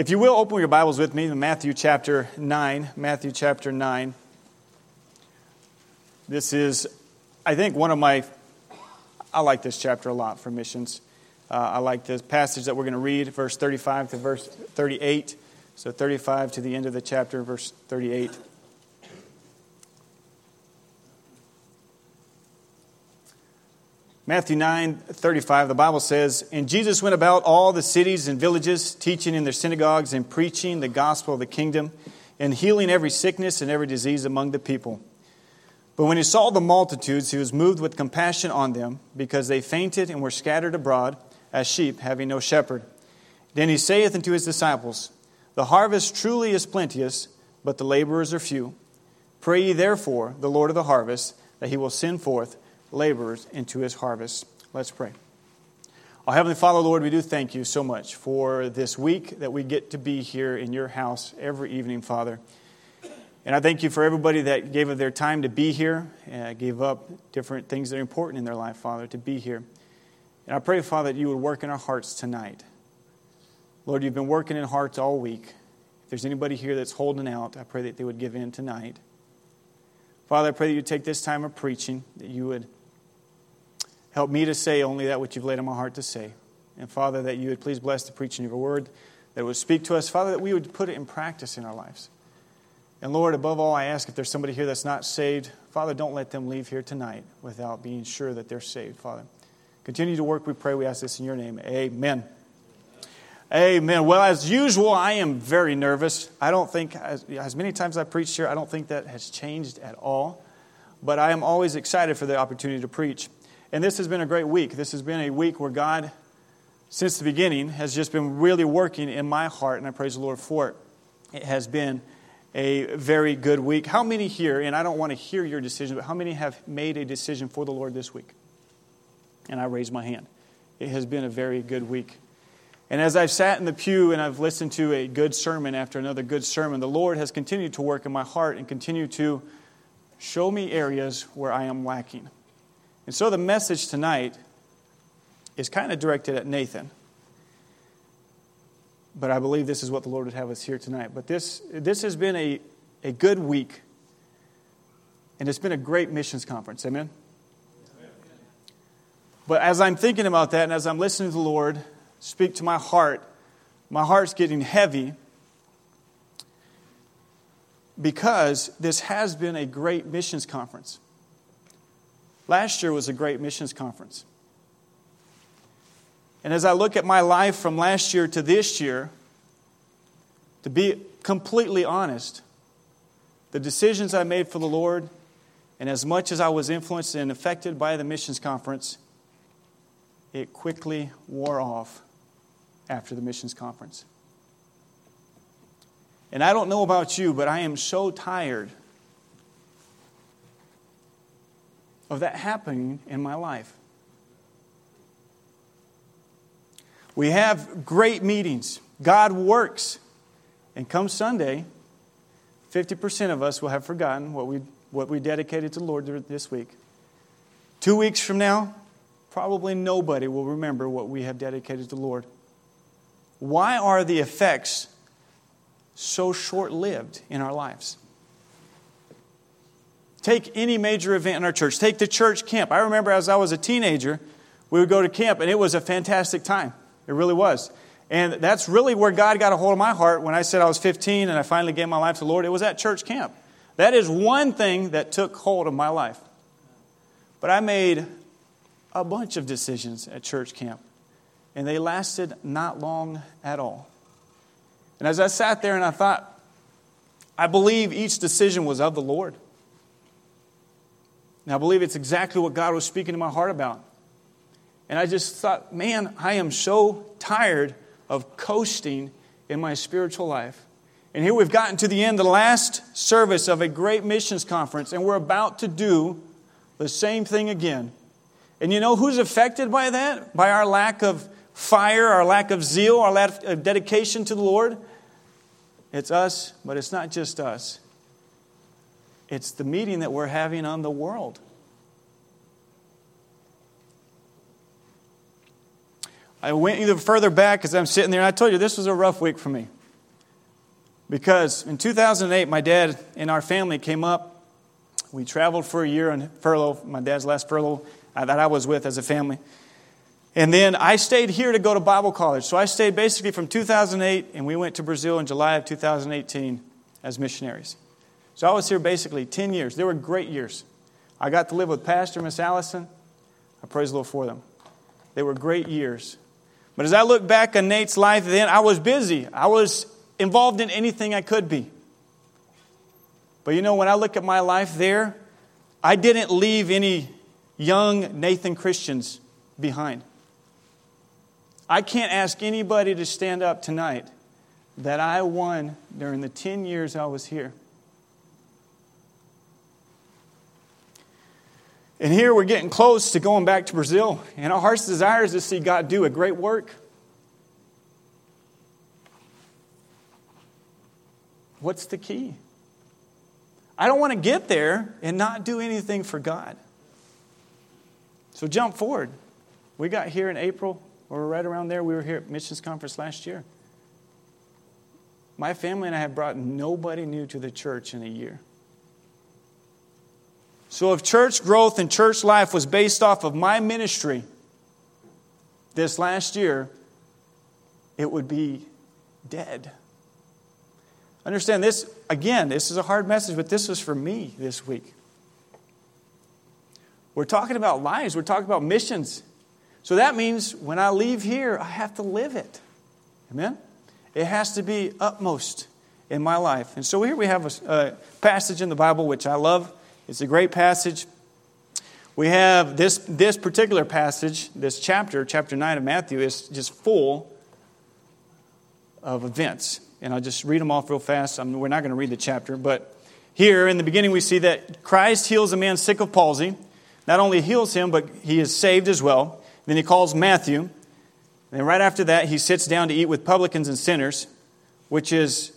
If you will, open your Bibles with me to Matthew chapter 9. Matthew chapter 9. This is, I think, one of my, I like this chapter a lot for missions. Uh, I like this passage that we're going to read, verse 35 to verse 38. So 35 to the end of the chapter, verse 38. Matthew 9 35, the Bible says, And Jesus went about all the cities and villages, teaching in their synagogues and preaching the gospel of the kingdom, and healing every sickness and every disease among the people. But when he saw the multitudes, he was moved with compassion on them, because they fainted and were scattered abroad as sheep, having no shepherd. Then he saith unto his disciples, The harvest truly is plenteous, but the laborers are few. Pray ye therefore the Lord of the harvest, that he will send forth laborers into his harvest. Let's pray. Our Heavenly Father, Lord, we do thank you so much for this week that we get to be here in your house every evening, Father. And I thank you for everybody that gave up their time to be here, uh, gave up different things that are important in their life, Father, to be here. And I pray, Father, that you would work in our hearts tonight. Lord, you've been working in hearts all week. If there's anybody here that's holding out, I pray that they would give in tonight. Father, I pray that you take this time of preaching, that you would Help me to say only that which you've laid on my heart to say. And Father, that you would please bless the preaching of your word, that it would speak to us. Father, that we would put it in practice in our lives. And Lord, above all, I ask if there's somebody here that's not saved, Father, don't let them leave here tonight without being sure that they're saved, Father. Continue to work, we pray. We ask this in your name. Amen. Amen. Well, as usual, I am very nervous. I don't think, as, as many times I've preached here, I don't think that has changed at all. But I am always excited for the opportunity to preach. And this has been a great week. This has been a week where God, since the beginning, has just been really working in my heart, and I praise the Lord for it. It has been a very good week. How many here, and I don't want to hear your decision, but how many have made a decision for the Lord this week? And I raise my hand. It has been a very good week. And as I've sat in the pew and I've listened to a good sermon after another good sermon, the Lord has continued to work in my heart and continue to show me areas where I am lacking. And so the message tonight is kind of directed at Nathan. But I believe this is what the Lord would have us here tonight. But this, this has been a, a good week, and it's been a great missions conference. Amen? But as I'm thinking about that and as I'm listening to the Lord speak to my heart, my heart's getting heavy because this has been a great missions conference. Last year was a great missions conference. And as I look at my life from last year to this year, to be completely honest, the decisions I made for the Lord, and as much as I was influenced and affected by the missions conference, it quickly wore off after the missions conference. And I don't know about you, but I am so tired of that happening in my life. We have great meetings. God works. And come Sunday, 50% of us will have forgotten what we, what we dedicated to the Lord this week. Two weeks from now, probably nobody will remember what we have dedicated to the Lord. Why are the effects so short lived in our lives? Take any major event in our church. Take the church camp. I remember as I was a teenager, we would go to camp, and it was a fantastic time. It really was. And that's really where God got a hold of my heart when I said I was 15 and I finally gave my life to the Lord. It was at church camp. That is one thing that took hold of my life. But I made a bunch of decisions at church camp, and they lasted not long at all. And as I sat there and I thought, I believe each decision was of the Lord. And I believe it's exactly what God was speaking to my heart about. And I just thought, man, I am so tired of coasting in my spiritual life. And here we've gotten to the end, the last service of a great missions conference, and we're about to do the same thing again. And you know who's affected by that? By our lack of fire, our lack of zeal, our lack of dedication to the Lord? It's us, but it's not just us. It's the meeting that we're having on the world. I went even further back as I'm sitting there, and I told you this was a rough week for me. Because in 2008, my dad and our family came up. We traveled for a year on furlough, my dad's last furlough uh, that I was with as a family. And then I stayed here to go to Bible college. So I stayed basically from 2008, and we went to Brazil in July of 2018 as missionaries. So I was here basically 10 years. They were great years. I got to live with Pastor Miss Allison. I praise the Lord for them. They were great years. But as I look back on Nate's life then, I was busy. I was involved in anything I could be. But you know, when I look at my life there, I didn't leave any young Nathan Christians behind. I can't ask anybody to stand up tonight that I won during the 10 years I was here. And here we're getting close to going back to Brazil, and our heart's desire is to see God do a great work. What's the key? I don't want to get there and not do anything for God. So jump forward. We got here in April or right around there. We were here at Missions Conference last year. My family and I have brought nobody new to the church in a year. So, if church growth and church life was based off of my ministry this last year, it would be dead. Understand this, again, this is a hard message, but this was for me this week. We're talking about lives, we're talking about missions. So that means when I leave here, I have to live it. Amen? It has to be utmost in my life. And so here we have a, a passage in the Bible which I love. It's a great passage. We have this, this particular passage, this chapter, chapter 9 of Matthew, is just full of events. And I'll just read them off real fast. I we're not going to read the chapter, but here in the beginning we see that Christ heals a man sick of palsy. Not only heals him, but he is saved as well. Then he calls Matthew. And right after that, he sits down to eat with publicans and sinners, which is,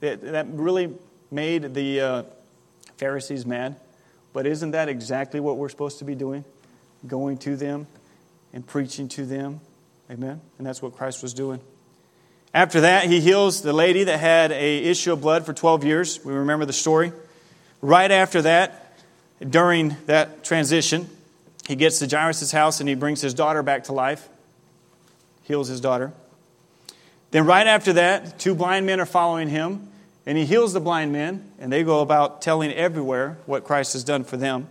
that really made the uh, Pharisees mad. But isn't that exactly what we're supposed to be doing? Going to them and preaching to them. Amen? And that's what Christ was doing. After that, he heals the lady that had a issue of blood for 12 years. We remember the story. Right after that, during that transition, he gets to Jairus' house and he brings his daughter back to life, heals his daughter. Then, right after that, two blind men are following him, and he heals the blind men, and they go about telling everywhere what Christ has done for them.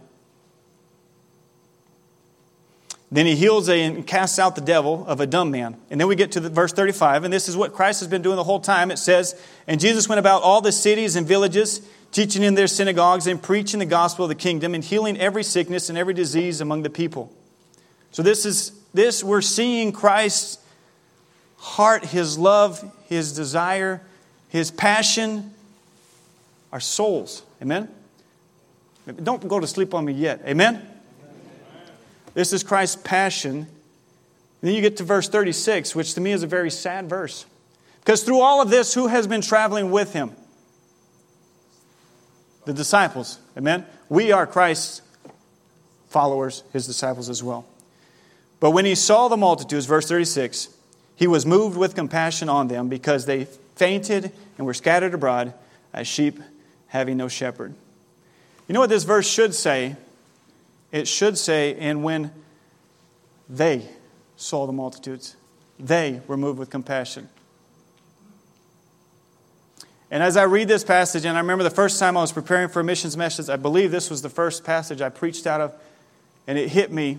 Then he heals and casts out the devil of a dumb man. And then we get to the, verse 35, and this is what Christ has been doing the whole time. It says, And Jesus went about all the cities and villages teaching in their synagogues and preaching the gospel of the kingdom and healing every sickness and every disease among the people. So this is this we're seeing Christ's heart, his love, his desire, his passion, our souls. Amen. Don't go to sleep on me yet. Amen. This is Christ's passion. And then you get to verse 36, which to me is a very sad verse. Because through all of this, who has been traveling with him? the disciples. Amen? We are Christ's followers, his disciples as well. But when he saw the multitudes, verse 36, he was moved with compassion on them because they fainted and were scattered abroad as sheep having no shepherd. You know what this verse should say? It should say, and when they saw the multitudes, they were moved with compassion. And as I read this passage, and I remember the first time I was preparing for a missions message, I believe this was the first passage I preached out of, and it hit me.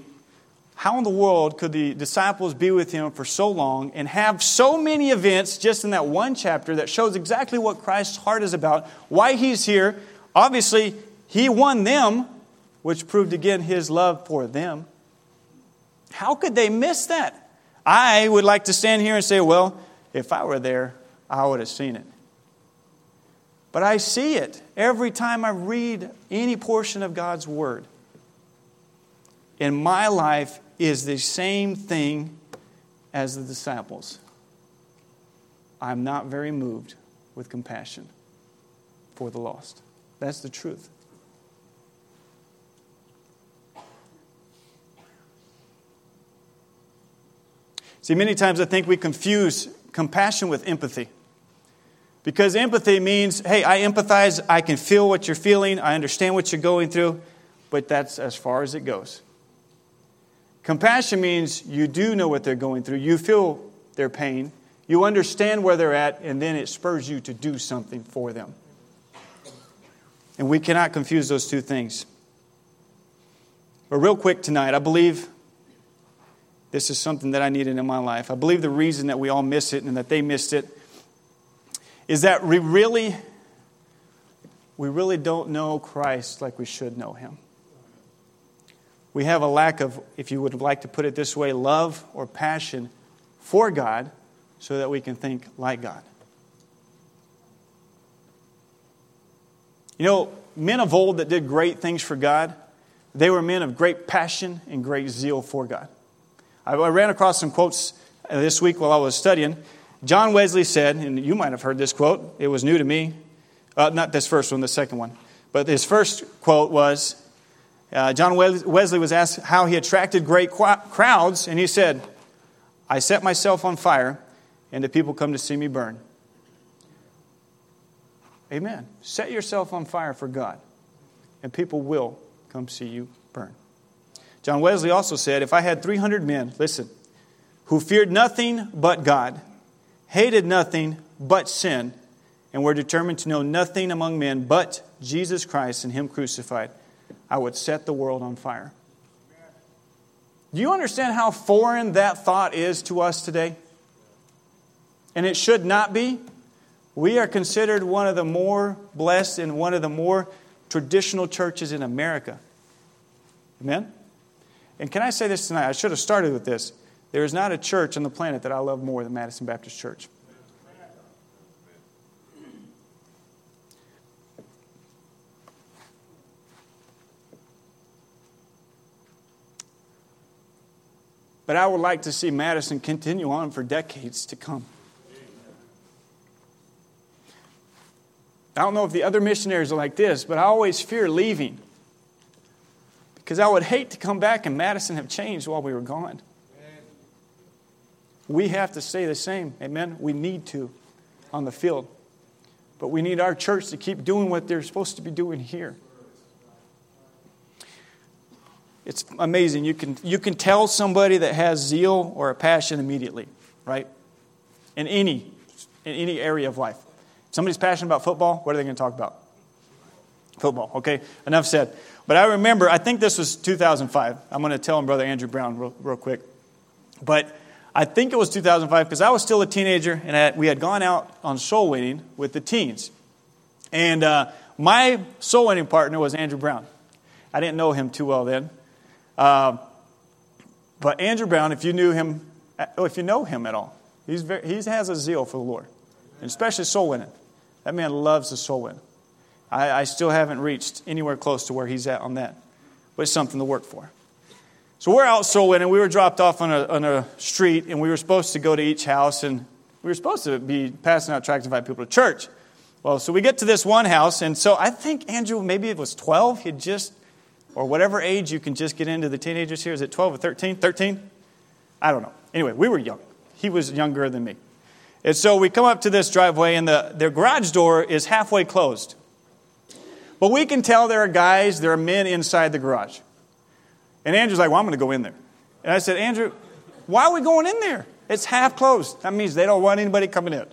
How in the world could the disciples be with him for so long and have so many events just in that one chapter that shows exactly what Christ's heart is about, why he's here? Obviously, he won them, which proved again his love for them. How could they miss that? I would like to stand here and say, well, if I were there, I would have seen it. But I see it every time I read any portion of God's Word. In my life is the same thing as the disciples. I'm not very moved with compassion for the lost. That's the truth. See, many times I think we confuse compassion with empathy. Because empathy means, hey, I empathize, I can feel what you're feeling, I understand what you're going through, but that's as far as it goes. Compassion means you do know what they're going through, you feel their pain, you understand where they're at, and then it spurs you to do something for them. And we cannot confuse those two things. But real quick tonight, I believe this is something that I needed in my life. I believe the reason that we all miss it and that they missed it is that we really we really don't know Christ like we should know him. We have a lack of, if you would like to put it this way, love or passion for God so that we can think like God. You know, men of old that did great things for God, they were men of great passion and great zeal for God. I ran across some quotes uh, this week while I was studying. John Wesley said, and you might have heard this quote, it was new to me. Uh, not this first one, the second one. But his first quote was uh, John Wesley was asked how he attracted great crowds, and he said, I set myself on fire, and the people come to see me burn. Amen. Set yourself on fire for God, and people will come see you burn. John Wesley also said, If I had 300 men, listen, who feared nothing but God, hated nothing but sin, and were determined to know nothing among men but Jesus Christ and Him crucified, I would set the world on fire. Do you understand how foreign that thought is to us today? And it should not be. We are considered one of the more blessed and one of the more traditional churches in America. Amen? And can I say this tonight? I should have started with this. There is not a church on the planet that I love more than Madison Baptist Church. But I would like to see Madison continue on for decades to come. I don't know if the other missionaries are like this, but I always fear leaving. Because I would hate to come back and Madison have changed while we were gone. We have to stay the same. Amen. We need to on the field. But we need our church to keep doing what they're supposed to be doing here. It's amazing. You can, you can tell somebody that has zeal or a passion immediately, right? In any, in any area of life. Somebody's passionate about football, what are they going to talk about? Football, okay? Enough said. But I remember, I think this was 2005. I'm going to tell him Brother Andrew Brown real, real quick. But I think it was 2005 because I was still a teenager and I, we had gone out on soul winning with the teens. And uh, my soul winning partner was Andrew Brown. I didn't know him too well then. Uh, but Andrew Brown, if you knew him, oh, if you know him at all, he's very, he has a zeal for the Lord, and especially soul winning. That man loves the soul winning. I, I still haven't reached anywhere close to where he's at on that, but it's something to work for. So we're out soul winning. We were dropped off on a, on a street, and we were supposed to go to each house, and we were supposed to be passing out tracts to invite people to church. Well, so we get to this one house, and so I think Andrew, maybe it was 12, he just, or whatever age you can just get into the teenagers here. Is it 12 or 13? 13? I don't know. Anyway, we were young. He was younger than me. And so we come up to this driveway, and the, their garage door is halfway closed. But we can tell there are guys, there are men inside the garage. And Andrew's like, Well, I'm going to go in there. And I said, Andrew, why are we going in there? It's half closed. That means they don't want anybody coming in.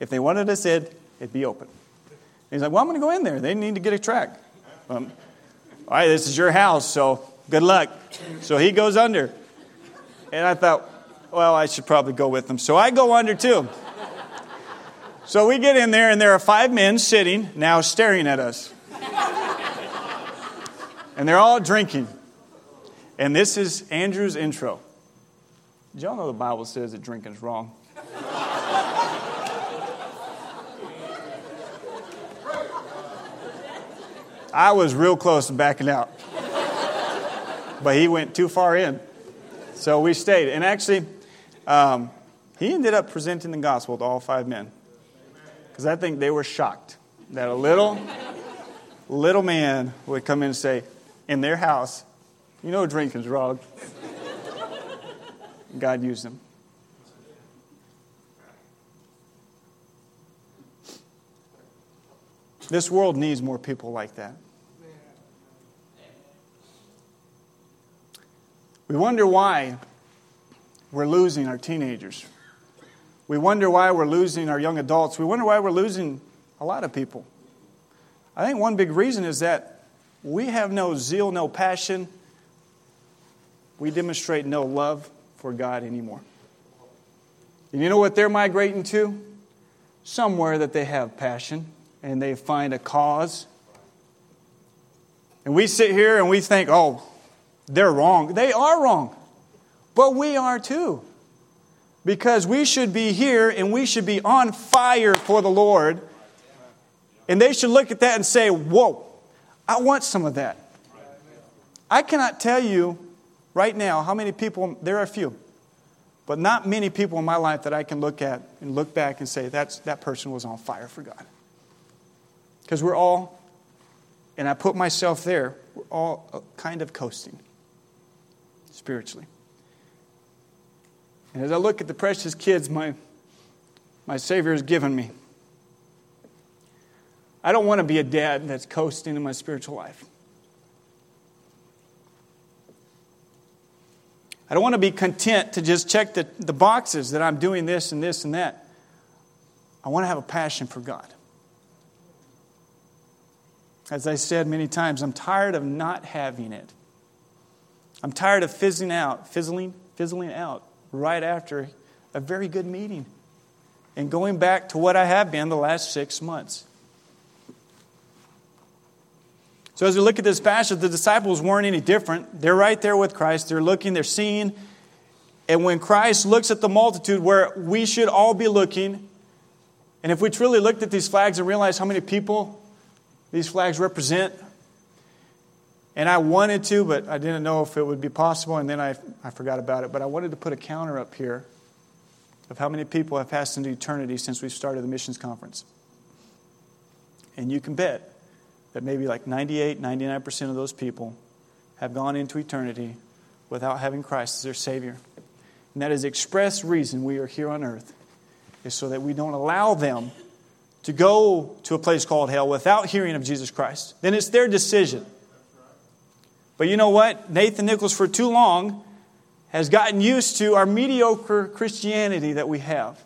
If they wanted us in, it'd be open. And he's like, Well, I'm going to go in there. They need to get a track. Um, all right, this is your house, so good luck. So he goes under. And I thought, well, I should probably go with them. So I go under too. So we get in there, and there are five men sitting now staring at us and they're all drinking. And this is Andrew's intro. Did y'all know the Bible says that drinking is wrong? I was real close to backing out. But he went too far in. So we stayed. And actually, um, he ended up presenting the gospel to all five men. Because I think they were shocked that a little, little man would come in and say, in their house. You know drinking's wrong. God used them. This world needs more people like that. We wonder why we're losing our teenagers. We wonder why we're losing our young adults. We wonder why we're losing a lot of people. I think one big reason is that we have no zeal, no passion. We demonstrate no love for God anymore. And you know what they're migrating to? Somewhere that they have passion and they find a cause. And we sit here and we think, oh, they're wrong. They are wrong. But we are too. Because we should be here and we should be on fire for the Lord. And they should look at that and say, Whoa, I want some of that. I cannot tell you right now how many people, there are a few, but not many people in my life that I can look at and look back and say, That's, that person was on fire for God. Because we're all, and I put myself there, we're all uh, kind of coasting spiritually. And as I look at the precious kids my, my Savior has given me, I don't want to be a dad that's coasting in my spiritual life. I don't want to be content to just check the, the boxes that I'm doing this and this and that. I want to have a passion for God. As I said many times, I'm tired of not having it. I'm tired of fizzling out, fizzling, fizzling out right after a very good meeting and going back to what I have been the last six months. So, as we look at this passage, the disciples weren't any different. They're right there with Christ. They're looking, they're seeing. And when Christ looks at the multitude where we should all be looking, and if we truly looked at these flags and realized how many people these flags represent, and I wanted to, but I didn't know if it would be possible, and then I, I forgot about it. But I wanted to put a counter up here of how many people have passed into eternity since we started the missions conference. And you can bet that maybe like 98, 99% of those people have gone into eternity without having Christ as their Savior. And that is the express reason we are here on earth, is so that we don't allow them to go to a place called hell without hearing of Jesus Christ. Then it's their decision. But you know what? Nathan Nichols, for too long, has gotten used to our mediocre Christianity that we have.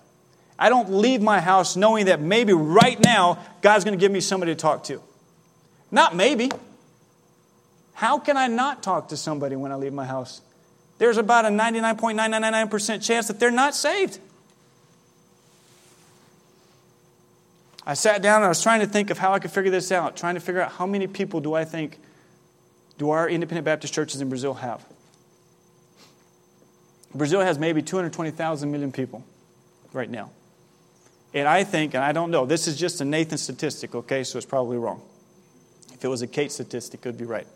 I don't leave my house knowing that maybe right now God's going to give me somebody to talk to. Not maybe. How can I not talk to somebody when I leave my house? There's about a 99.999% chance that they're not saved. I sat down and I was trying to think of how I could figure this out, trying to figure out how many people do I think do our independent Baptist churches in Brazil have? Brazil has maybe 220,000 million people right now. And I think, and I don't know, this is just a Nathan statistic, okay, so it's probably wrong. If it was a Kate statistic, it would be right.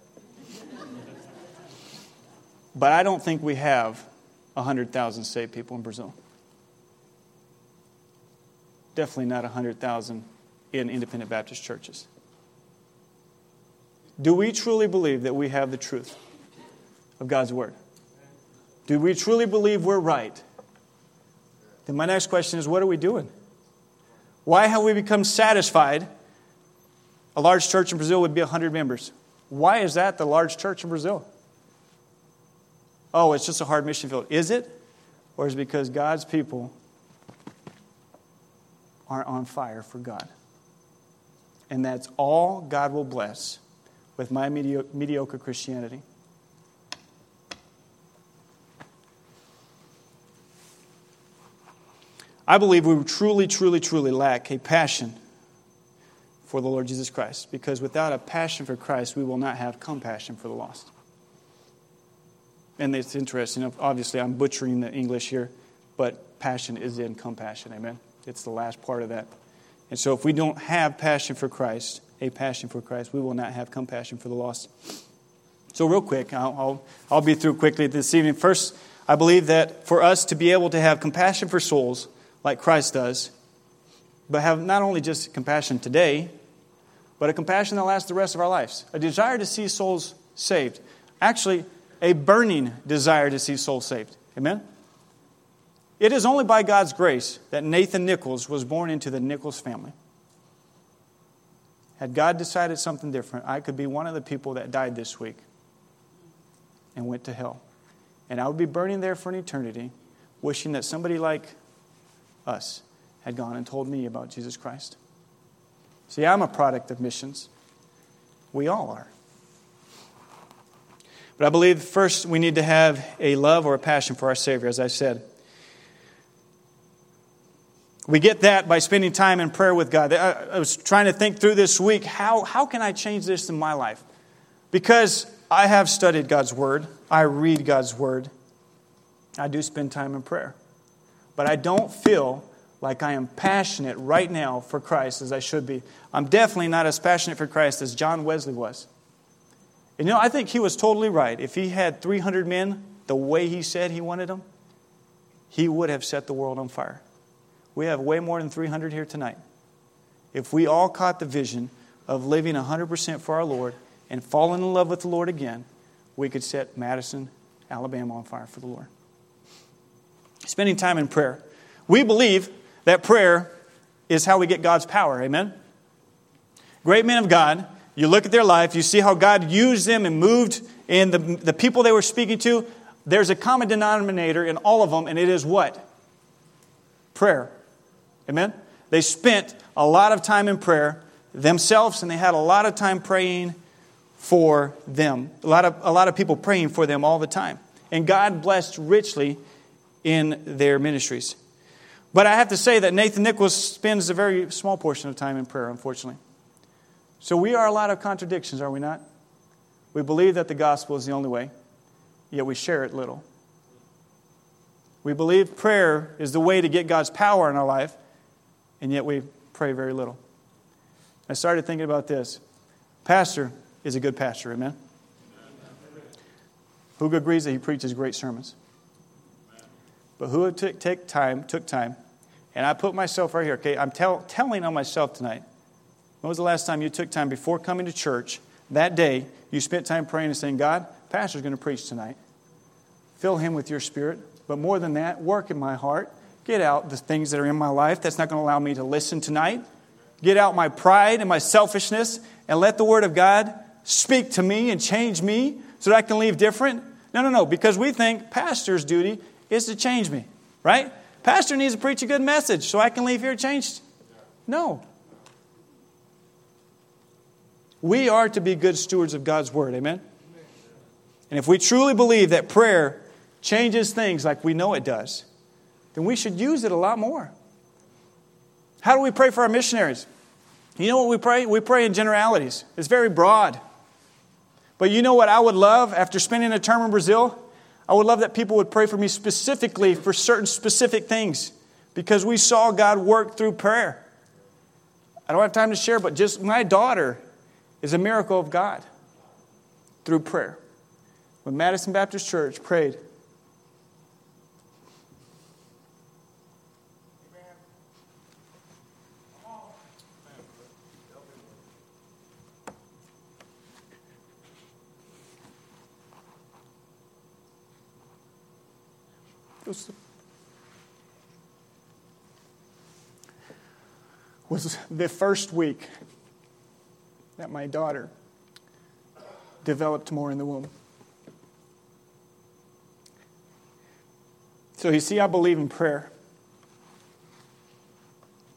but I don't think we have 100,000 saved people in Brazil. Definitely not 100,000 in independent Baptist churches. Do we truly believe that we have the truth of God's Word? Do we truly believe we're right? Then my next question is what are we doing? Why have we become satisfied? A large church in Brazil would be 100 members. Why is that the large church in Brazil? Oh, it's just a hard mission field. Is it? Or is it because God's people aren't on fire for God? And that's all God will bless with my mediocre Christianity. I believe we truly, truly, truly lack a passion for the Lord Jesus Christ because without a passion for Christ, we will not have compassion for the lost. And it's interesting. Obviously, I'm butchering the English here, but passion is in compassion. Amen. It's the last part of that. And so, if we don't have passion for Christ, a passion for Christ, we will not have compassion for the lost. So, real quick, I'll, I'll, I'll be through quickly this evening. First, I believe that for us to be able to have compassion for souls like Christ does, but have not only just compassion today, but a compassion that lasts the rest of our lives, a desire to see souls saved. Actually, a burning desire to see souls saved. Amen? It is only by God's grace that Nathan Nichols was born into the Nichols family. Had God decided something different, I could be one of the people that died this week and went to hell. And I would be burning there for an eternity, wishing that somebody like us had gone and told me about Jesus Christ. See, I'm a product of missions. We all are. But I believe first we need to have a love or a passion for our Savior, as I said. We get that by spending time in prayer with God. I was trying to think through this week how, how can I change this in my life? Because I have studied God's Word, I read God's Word, I do spend time in prayer. But I don't feel like I am passionate right now for Christ as I should be. I'm definitely not as passionate for Christ as John Wesley was. And you know, I think he was totally right. If he had 300 men the way he said he wanted them, he would have set the world on fire. We have way more than 300 here tonight. If we all caught the vision of living 100% for our Lord and falling in love with the Lord again, we could set Madison, Alabama on fire for the Lord. Spending time in prayer. We believe that prayer is how we get God's power. Amen? Great men of God, you look at their life, you see how God used them and moved in the, the people they were speaking to. There's a common denominator in all of them, and it is what? Prayer. Amen? They spent a lot of time in prayer themselves, and they had a lot of time praying for them. A lot of, a lot of people praying for them all the time. And God blessed richly in their ministries. But I have to say that Nathan Nichols spends a very small portion of time in prayer, unfortunately. So we are a lot of contradictions, are we not? We believe that the gospel is the only way, yet we share it little. We believe prayer is the way to get God's power in our life, and yet we pray very little. I started thinking about this. Pastor is a good pastor, amen? Who agrees that he preaches great sermons? But who took, take time, took time, and I put myself right here, okay? I'm tell, telling on myself tonight. When was the last time you took time before coming to church, that day, you spent time praying and saying, God, Pastor's going to preach tonight. Fill him with your spirit. But more than that, work in my heart. Get out the things that are in my life that's not going to allow me to listen tonight. Get out my pride and my selfishness and let the Word of God speak to me and change me so that I can leave different. No, no, no, because we think pastor's duty is to change me, right? Pastor needs to preach a good message so I can leave here changed. No. We are to be good stewards of God's Word, amen? And if we truly believe that prayer changes things like we know it does, then we should use it a lot more. How do we pray for our missionaries? You know what we pray? We pray in generalities. It's very broad. But you know what I would love after spending a term in Brazil? I would love that people would pray for me specifically for certain specific things because we saw God work through prayer. I don't have time to share, but just my daughter is a miracle of God through prayer. When Madison Baptist Church prayed was, was the first week that my daughter developed more in the womb. So you see, I believe in prayer,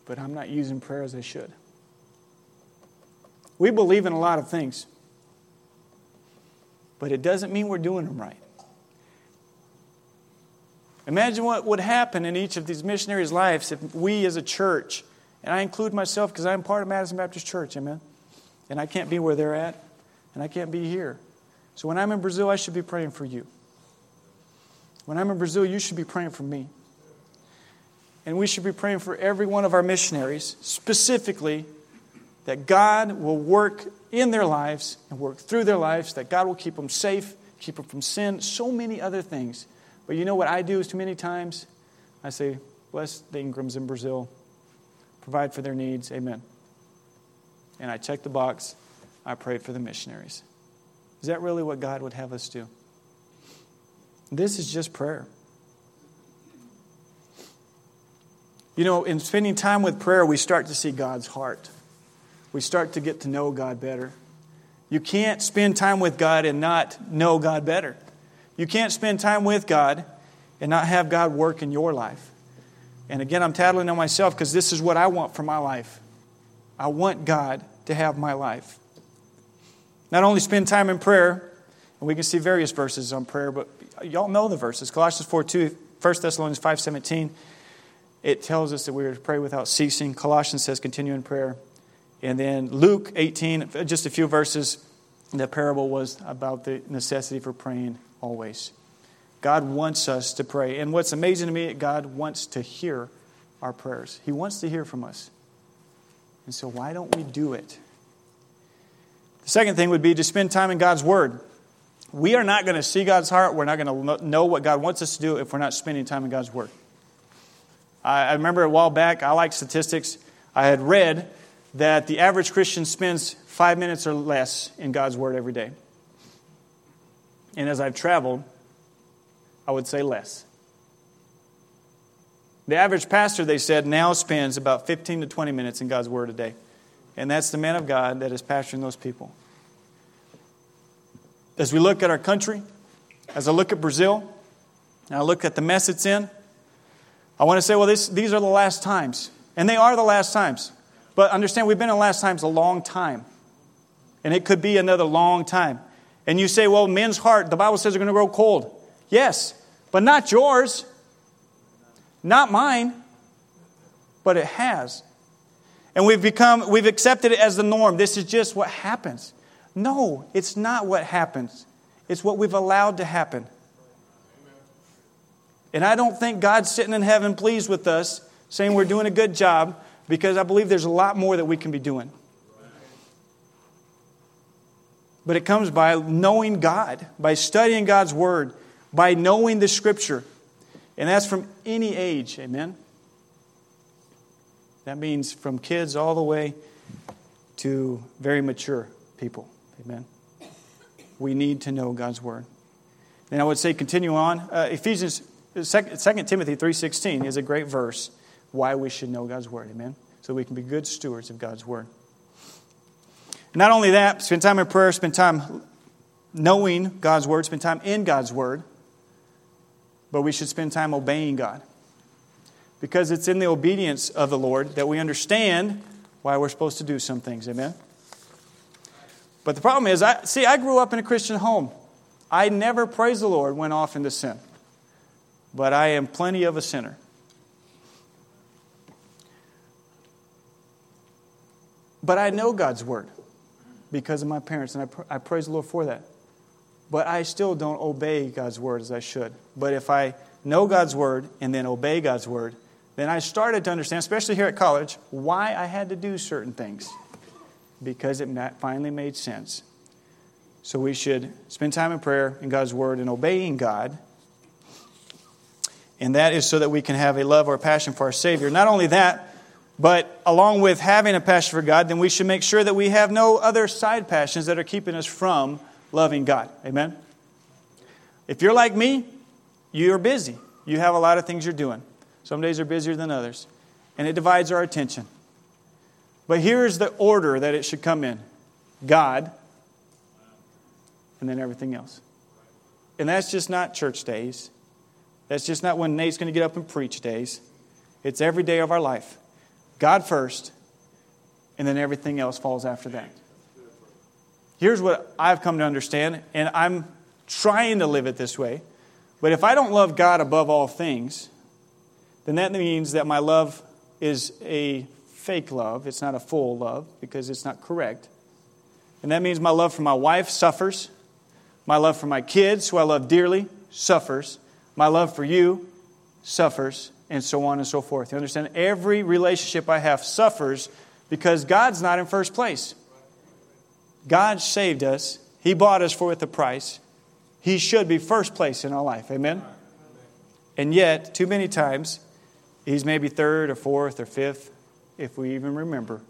but I'm not using prayer as I should. We believe in a lot of things, but it doesn't mean we're doing them right. Imagine what would happen in each of these missionaries' lives if we as a church, and I include myself because I'm part of Madison Baptist Church, amen? And I can't be where they're at, and I can't be here. So when I'm in Brazil, I should be praying for you. When I'm in Brazil, you should be praying for me. And we should be praying for every one of our missionaries, specifically that God will work in their lives and work through their lives, that God will keep them safe, keep them from sin, so many other things. But you know what I do is too many times? I say, bless the Ingrams in Brazil, provide for their needs, amen. And I check the box, I pray for the missionaries. Is that really what God would have us do? This is just prayer. You know, in spending time with prayer, we start to see God's heart. we start to get to know God better. You can't spend time with God and not know God better. You can't spend time with God and not have God work in your life. And again, I'm tattling on myself because this is what I want for my life. I want God to have my life. Not only spend time in prayer, and we can see various verses on prayer, but y'all know the verses. Colossians 4 2, 1 Thessalonians 5 17, it tells us that we are to pray without ceasing. Colossians says continue in prayer. And then Luke 18, just a few verses, the parable was about the necessity for praying always. God wants us to pray. And what's amazing to me, God wants to hear our prayers. He wants to hear from us. And so, why don't we do it? The second thing would be to spend time in God's Word. We are not going to see God's heart. We're not going to know what God wants us to do if we're not spending time in God's Word. I remember a while back, I like statistics. I had read that the average Christian spends five minutes or less in God's Word every day. And as I've traveled, I would say less. The average pastor, they said, now spends about 15 to 20 minutes in God's Word a day. And that's the man of God that is pastoring those people. As we look at our country, as I look at Brazil, and I look at the mess it's in, I want to say, well, this, these are the last times. And they are the last times. But understand, we've been in last times a long time. And it could be another long time. And you say, well, men's heart, the Bible says, are going to grow cold. Yes, but not yours, not mine, but it has. And we've become, we've accepted it as the norm. This is just what happens. No, it's not what happens. It's what we've allowed to happen. And I don't think God's sitting in heaven pleased with us saying we're doing a good job because I believe there's a lot more that we can be doing. But it comes by knowing God, by studying God's Word, by knowing the Scripture. And that's from any age, amen? That means from kids all the way to very mature people, amen? We need to know God's Word. And I would say continue on. Uh, Ephesians 2 Timothy 3.16 is a great verse why we should know God's Word. Amen? So we can be good stewards of God's Word. Not only that, spend time in prayer, spend time knowing God's Word, spend time in God's Word, but we should spend time obeying God. Because it's in the obedience of the Lord that we understand why we're supposed to do some things. Amen? But the problem is, I, see, I grew up in a Christian home. I never, praise the Lord, went off into sin but I am plenty of a sinner. But I know God's word because of my parents, and I, pr- I praise the Lord for that. But I still don't obey God's word as I should. But if I know God's word and then obey God's word, then I started to understand, especially here at college, why I had to do certain things because it finally made sense. So we should spend time in prayer in God's word and obeying God and that is so that we can have a love or a passion for our Savior. Not only that, but along with having a passion for God, then we should make sure that we have no other side passions that are keeping us from loving God. Amen? If you're like me, you're busy. You have a lot of things you're doing. Some days are busier than others, and it divides our attention. But here's the order that it should come in God, and then everything else. And that's just not church days. That's just not when Nate's going to get up and preach days. It's every day of our life. God first, and then everything else falls after that. Here's what I've come to understand, and I'm trying to live it this way. But if I don't love God above all things, then that means that my love is a fake love. It's not a full love because it's not correct. And that means my love for my wife suffers. My love for my kids, who I love dearly, suffers. My love for you suffers, and so on and so forth. You understand? Every relationship I have suffers because God's not in first place. God saved us, He bought us for with a price. He should be first place in our life. Amen? And yet, too many times, He's maybe third or fourth or fifth, if we even remember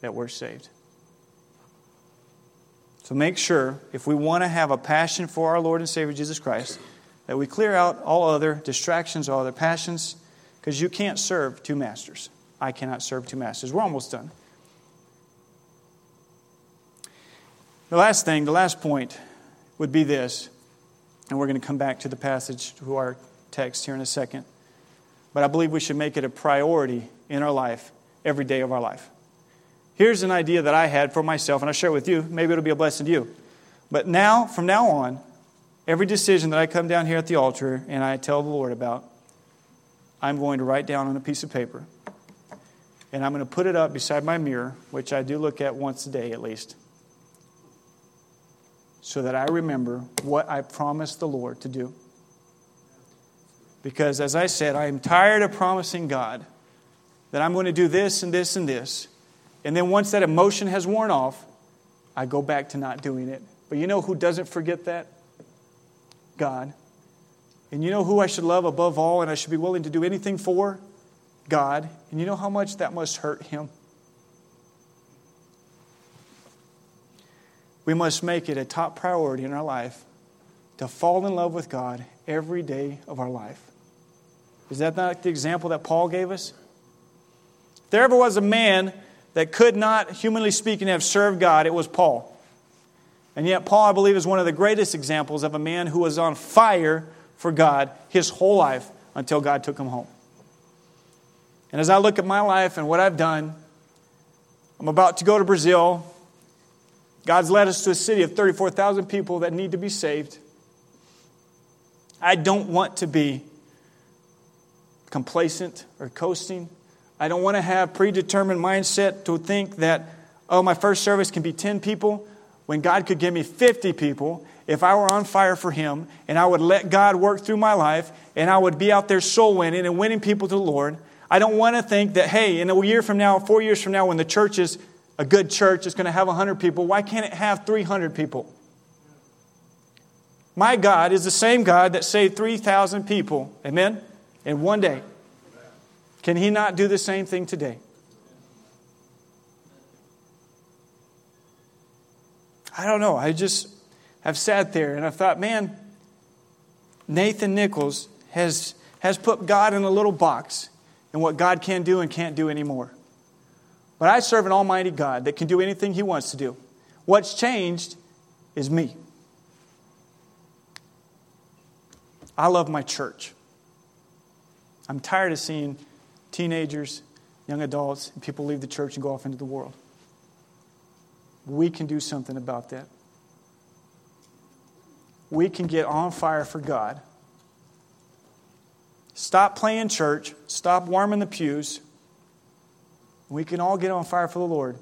that we're saved. So make sure, if we want to have a passion for our Lord and Savior Jesus Christ, that we clear out all other distractions, all other passions, because you can't serve two masters. I cannot serve two masters. We're almost done. The last thing, the last point would be this, and we're going to come back to the passage, to our text here in a second. But I believe we should make it a priority in our life, every day of our life. Here's an idea that I had for myself, and I'll share it with you. Maybe it'll be a blessing to you. But now, from now on, every decision that I come down here at the altar and I tell the Lord about, I'm going to write down on a piece of paper. And I'm going to put it up beside my mirror, which I do look at once a day at least, so that I remember what I promised the Lord to do. Because, as I said, I am tired of promising God that I'm going to do this and this and this. And then once that emotion has worn off, I go back to not doing it. But you know who doesn't forget that? God. And you know who I should love above all and I should be willing to do anything for? God. And you know how much that must hurt him? We must make it a top priority in our life to fall in love with God every day of our life. Is that not the example that Paul gave us? If there ever was a man that could not, humanly speaking, have served God, it was Paul. And yet, Paul, I believe, is one of the greatest examples of a man who was on fire for God his whole life until God took him home. And as I look at my life and what I've done, I'm about to go to Brazil. God's led us to a city of 34,000 people that need to be saved. I don't want to be complacent or coasting. I don't want to have predetermined mindset to think that, oh, my first service can be 10 people when God could give me 50 people if I were on fire for Him and I would let God work through my life and I would be out there soul winning and winning people to the Lord. I don't want to think that, hey, in a year from now, four years from now, when the church is a good church, it's going to have 100 people, why can't it have 300 people? My God is the same God that saved 3,000 people, amen, in one day. Can He not do the same thing today? I don't know. I just have sat there and I thought, man, Nathan Nichols has, has put God in a little box and what God can do and can't do anymore. But I serve an almighty God that can do anything he wants to do. What's changed is me. I love my church. I'm tired of seeing teenagers, young adults, and people leave the church and go off into the world we can do something about that. We can get on fire for God. Stop playing church, stop warming the pews. We can all get on fire for the Lord.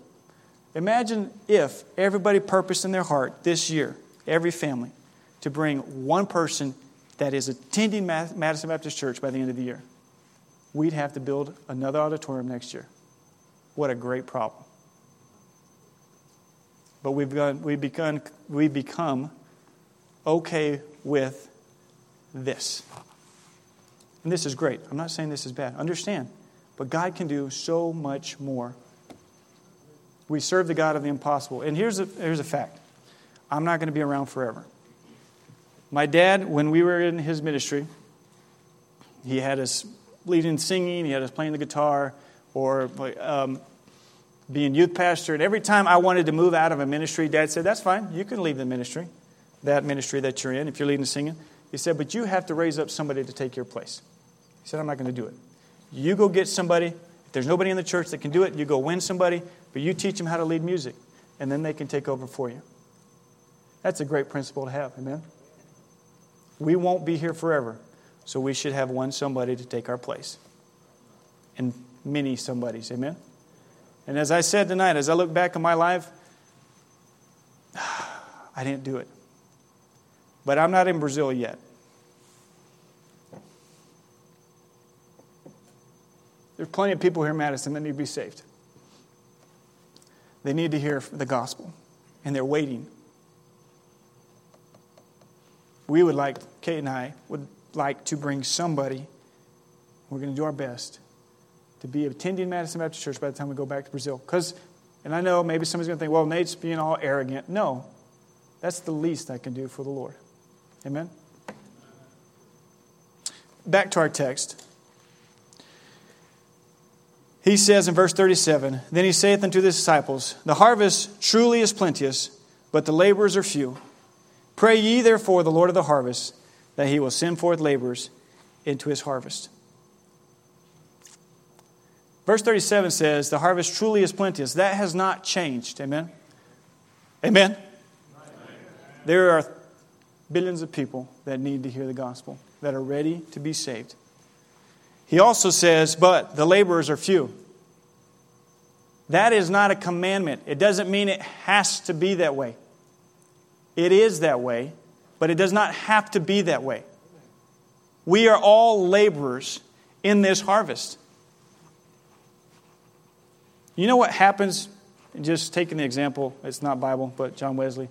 Imagine if everybody purposed in their heart this year, every family, to bring one person that is attending Madison Baptist Church by the end of the year. We'd have to build another auditorium next year. What a great problem but we've, begun, we become, we become okay with this. And this is great. I'm not saying this is bad. Understand. But God can do so much more. We serve the God of the impossible. And here's a, here's a fact I'm not going to be around forever. My dad, when we were in his ministry, he had us leading singing, he had us playing the guitar, or um, being youth pastor, and every time I wanted to move out of a ministry, Dad said, That's fine, you can leave the ministry, that ministry that you're in, if you're leading singing. He said, But you have to raise up somebody to take your place. He said, I'm not going to do it. You go get somebody. If there's nobody in the church that can do it, you go win somebody, but you teach them how to lead music, and then they can take over for you. That's a great principle to have, amen? We won't be here forever, so we should have one somebody to take our place. And many somebodies, amen? And as I said tonight, as I look back on my life, I didn't do it. But I'm not in Brazil yet. There's plenty of people here in Madison that need to be saved. They need to hear the gospel, and they're waiting. We would like, Kate and I would like to bring somebody, we're going to do our best, to be attending Madison Baptist Church by the time we go back to Brazil. Because, and I know maybe somebody's going to think, well, Nate's being all arrogant. No, that's the least I can do for the Lord. Amen? Back to our text. He says in verse 37 Then he saith unto the disciples, The harvest truly is plenteous, but the laborers are few. Pray ye therefore the Lord of the harvest that he will send forth laborers into his harvest. Verse 37 says, The harvest truly is plenteous. That has not changed. Amen? Amen? There are billions of people that need to hear the gospel, that are ready to be saved. He also says, But the laborers are few. That is not a commandment. It doesn't mean it has to be that way. It is that way, but it does not have to be that way. We are all laborers in this harvest. You know what happens? Just taking the example, it's not Bible, but John Wesley.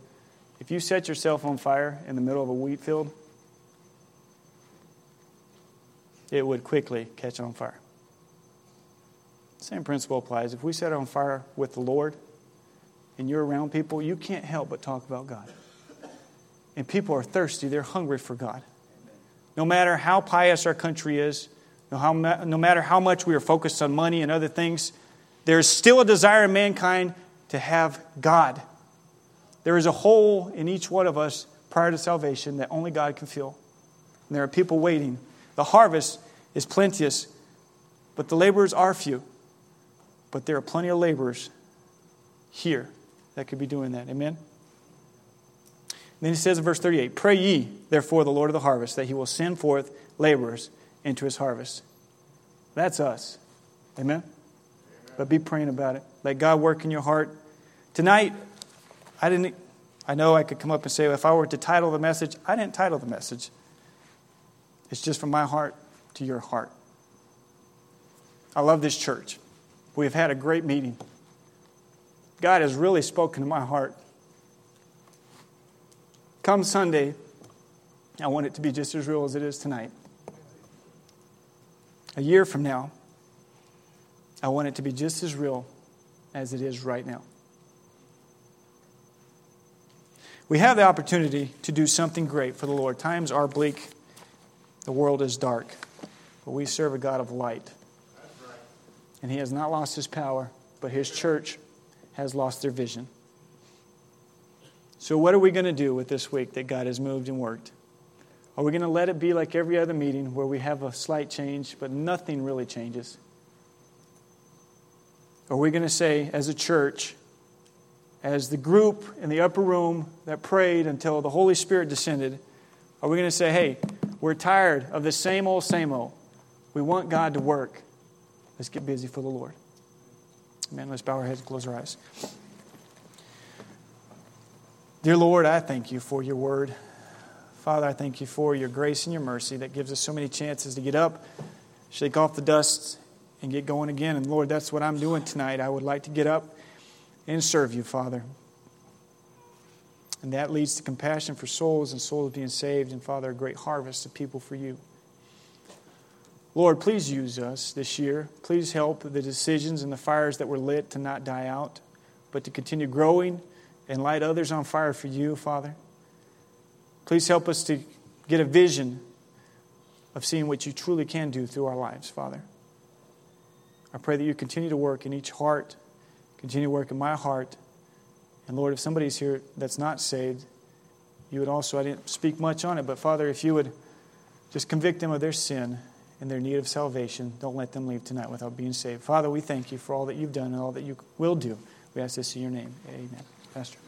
If you set yourself on fire in the middle of a wheat field, it would quickly catch on fire. Same principle applies. If we set on fire with the Lord and you're around people, you can't help but talk about God. And people are thirsty, they're hungry for God. No matter how pious our country is, no, no matter how much we are focused on money and other things, there's still a desire in mankind to have God. There is a hole in each one of us prior to salvation that only God can fill. And there are people waiting. The harvest is plenteous, but the laborers are few. But there are plenty of laborers here that could be doing that. Amen? Then he says in verse 38 Pray ye, therefore, the Lord of the harvest, that he will send forth laborers into his harvest. That's us. Amen? But be praying about it. Let God work in your heart. Tonight, I didn't. I know I could come up and say, if I were to title the message, I didn't title the message. It's just from my heart to your heart. I love this church. We've had a great meeting. God has really spoken to my heart. Come Sunday, I want it to be just as real as it is tonight. A year from now, I want it to be just as real as it is right now. We have the opportunity to do something great for the Lord. Times are bleak, the world is dark, but we serve a God of light. And He has not lost His power, but His church has lost their vision. So, what are we going to do with this week that God has moved and worked? Are we going to let it be like every other meeting where we have a slight change, but nothing really changes? Are we going to say, as a church, as the group in the upper room that prayed until the Holy Spirit descended, are we going to say, hey, we're tired of the same old, same old? We want God to work. Let's get busy for the Lord. Amen. Let's bow our heads and close our eyes. Dear Lord, I thank you for your word. Father, I thank you for your grace and your mercy that gives us so many chances to get up, shake off the dust, and get going again. And Lord, that's what I'm doing tonight. I would like to get up and serve you, Father. And that leads to compassion for souls and souls being saved, and Father, a great harvest of people for you. Lord, please use us this year. Please help the decisions and the fires that were lit to not die out, but to continue growing and light others on fire for you, Father. Please help us to get a vision of seeing what you truly can do through our lives, Father. I pray that you continue to work in each heart, continue to work in my heart. And Lord, if somebody's here that's not saved, you would also, I didn't speak much on it, but Father, if you would just convict them of their sin and their need of salvation, don't let them leave tonight without being saved. Father, we thank you for all that you've done and all that you will do. We ask this in your name. Amen. Pastor.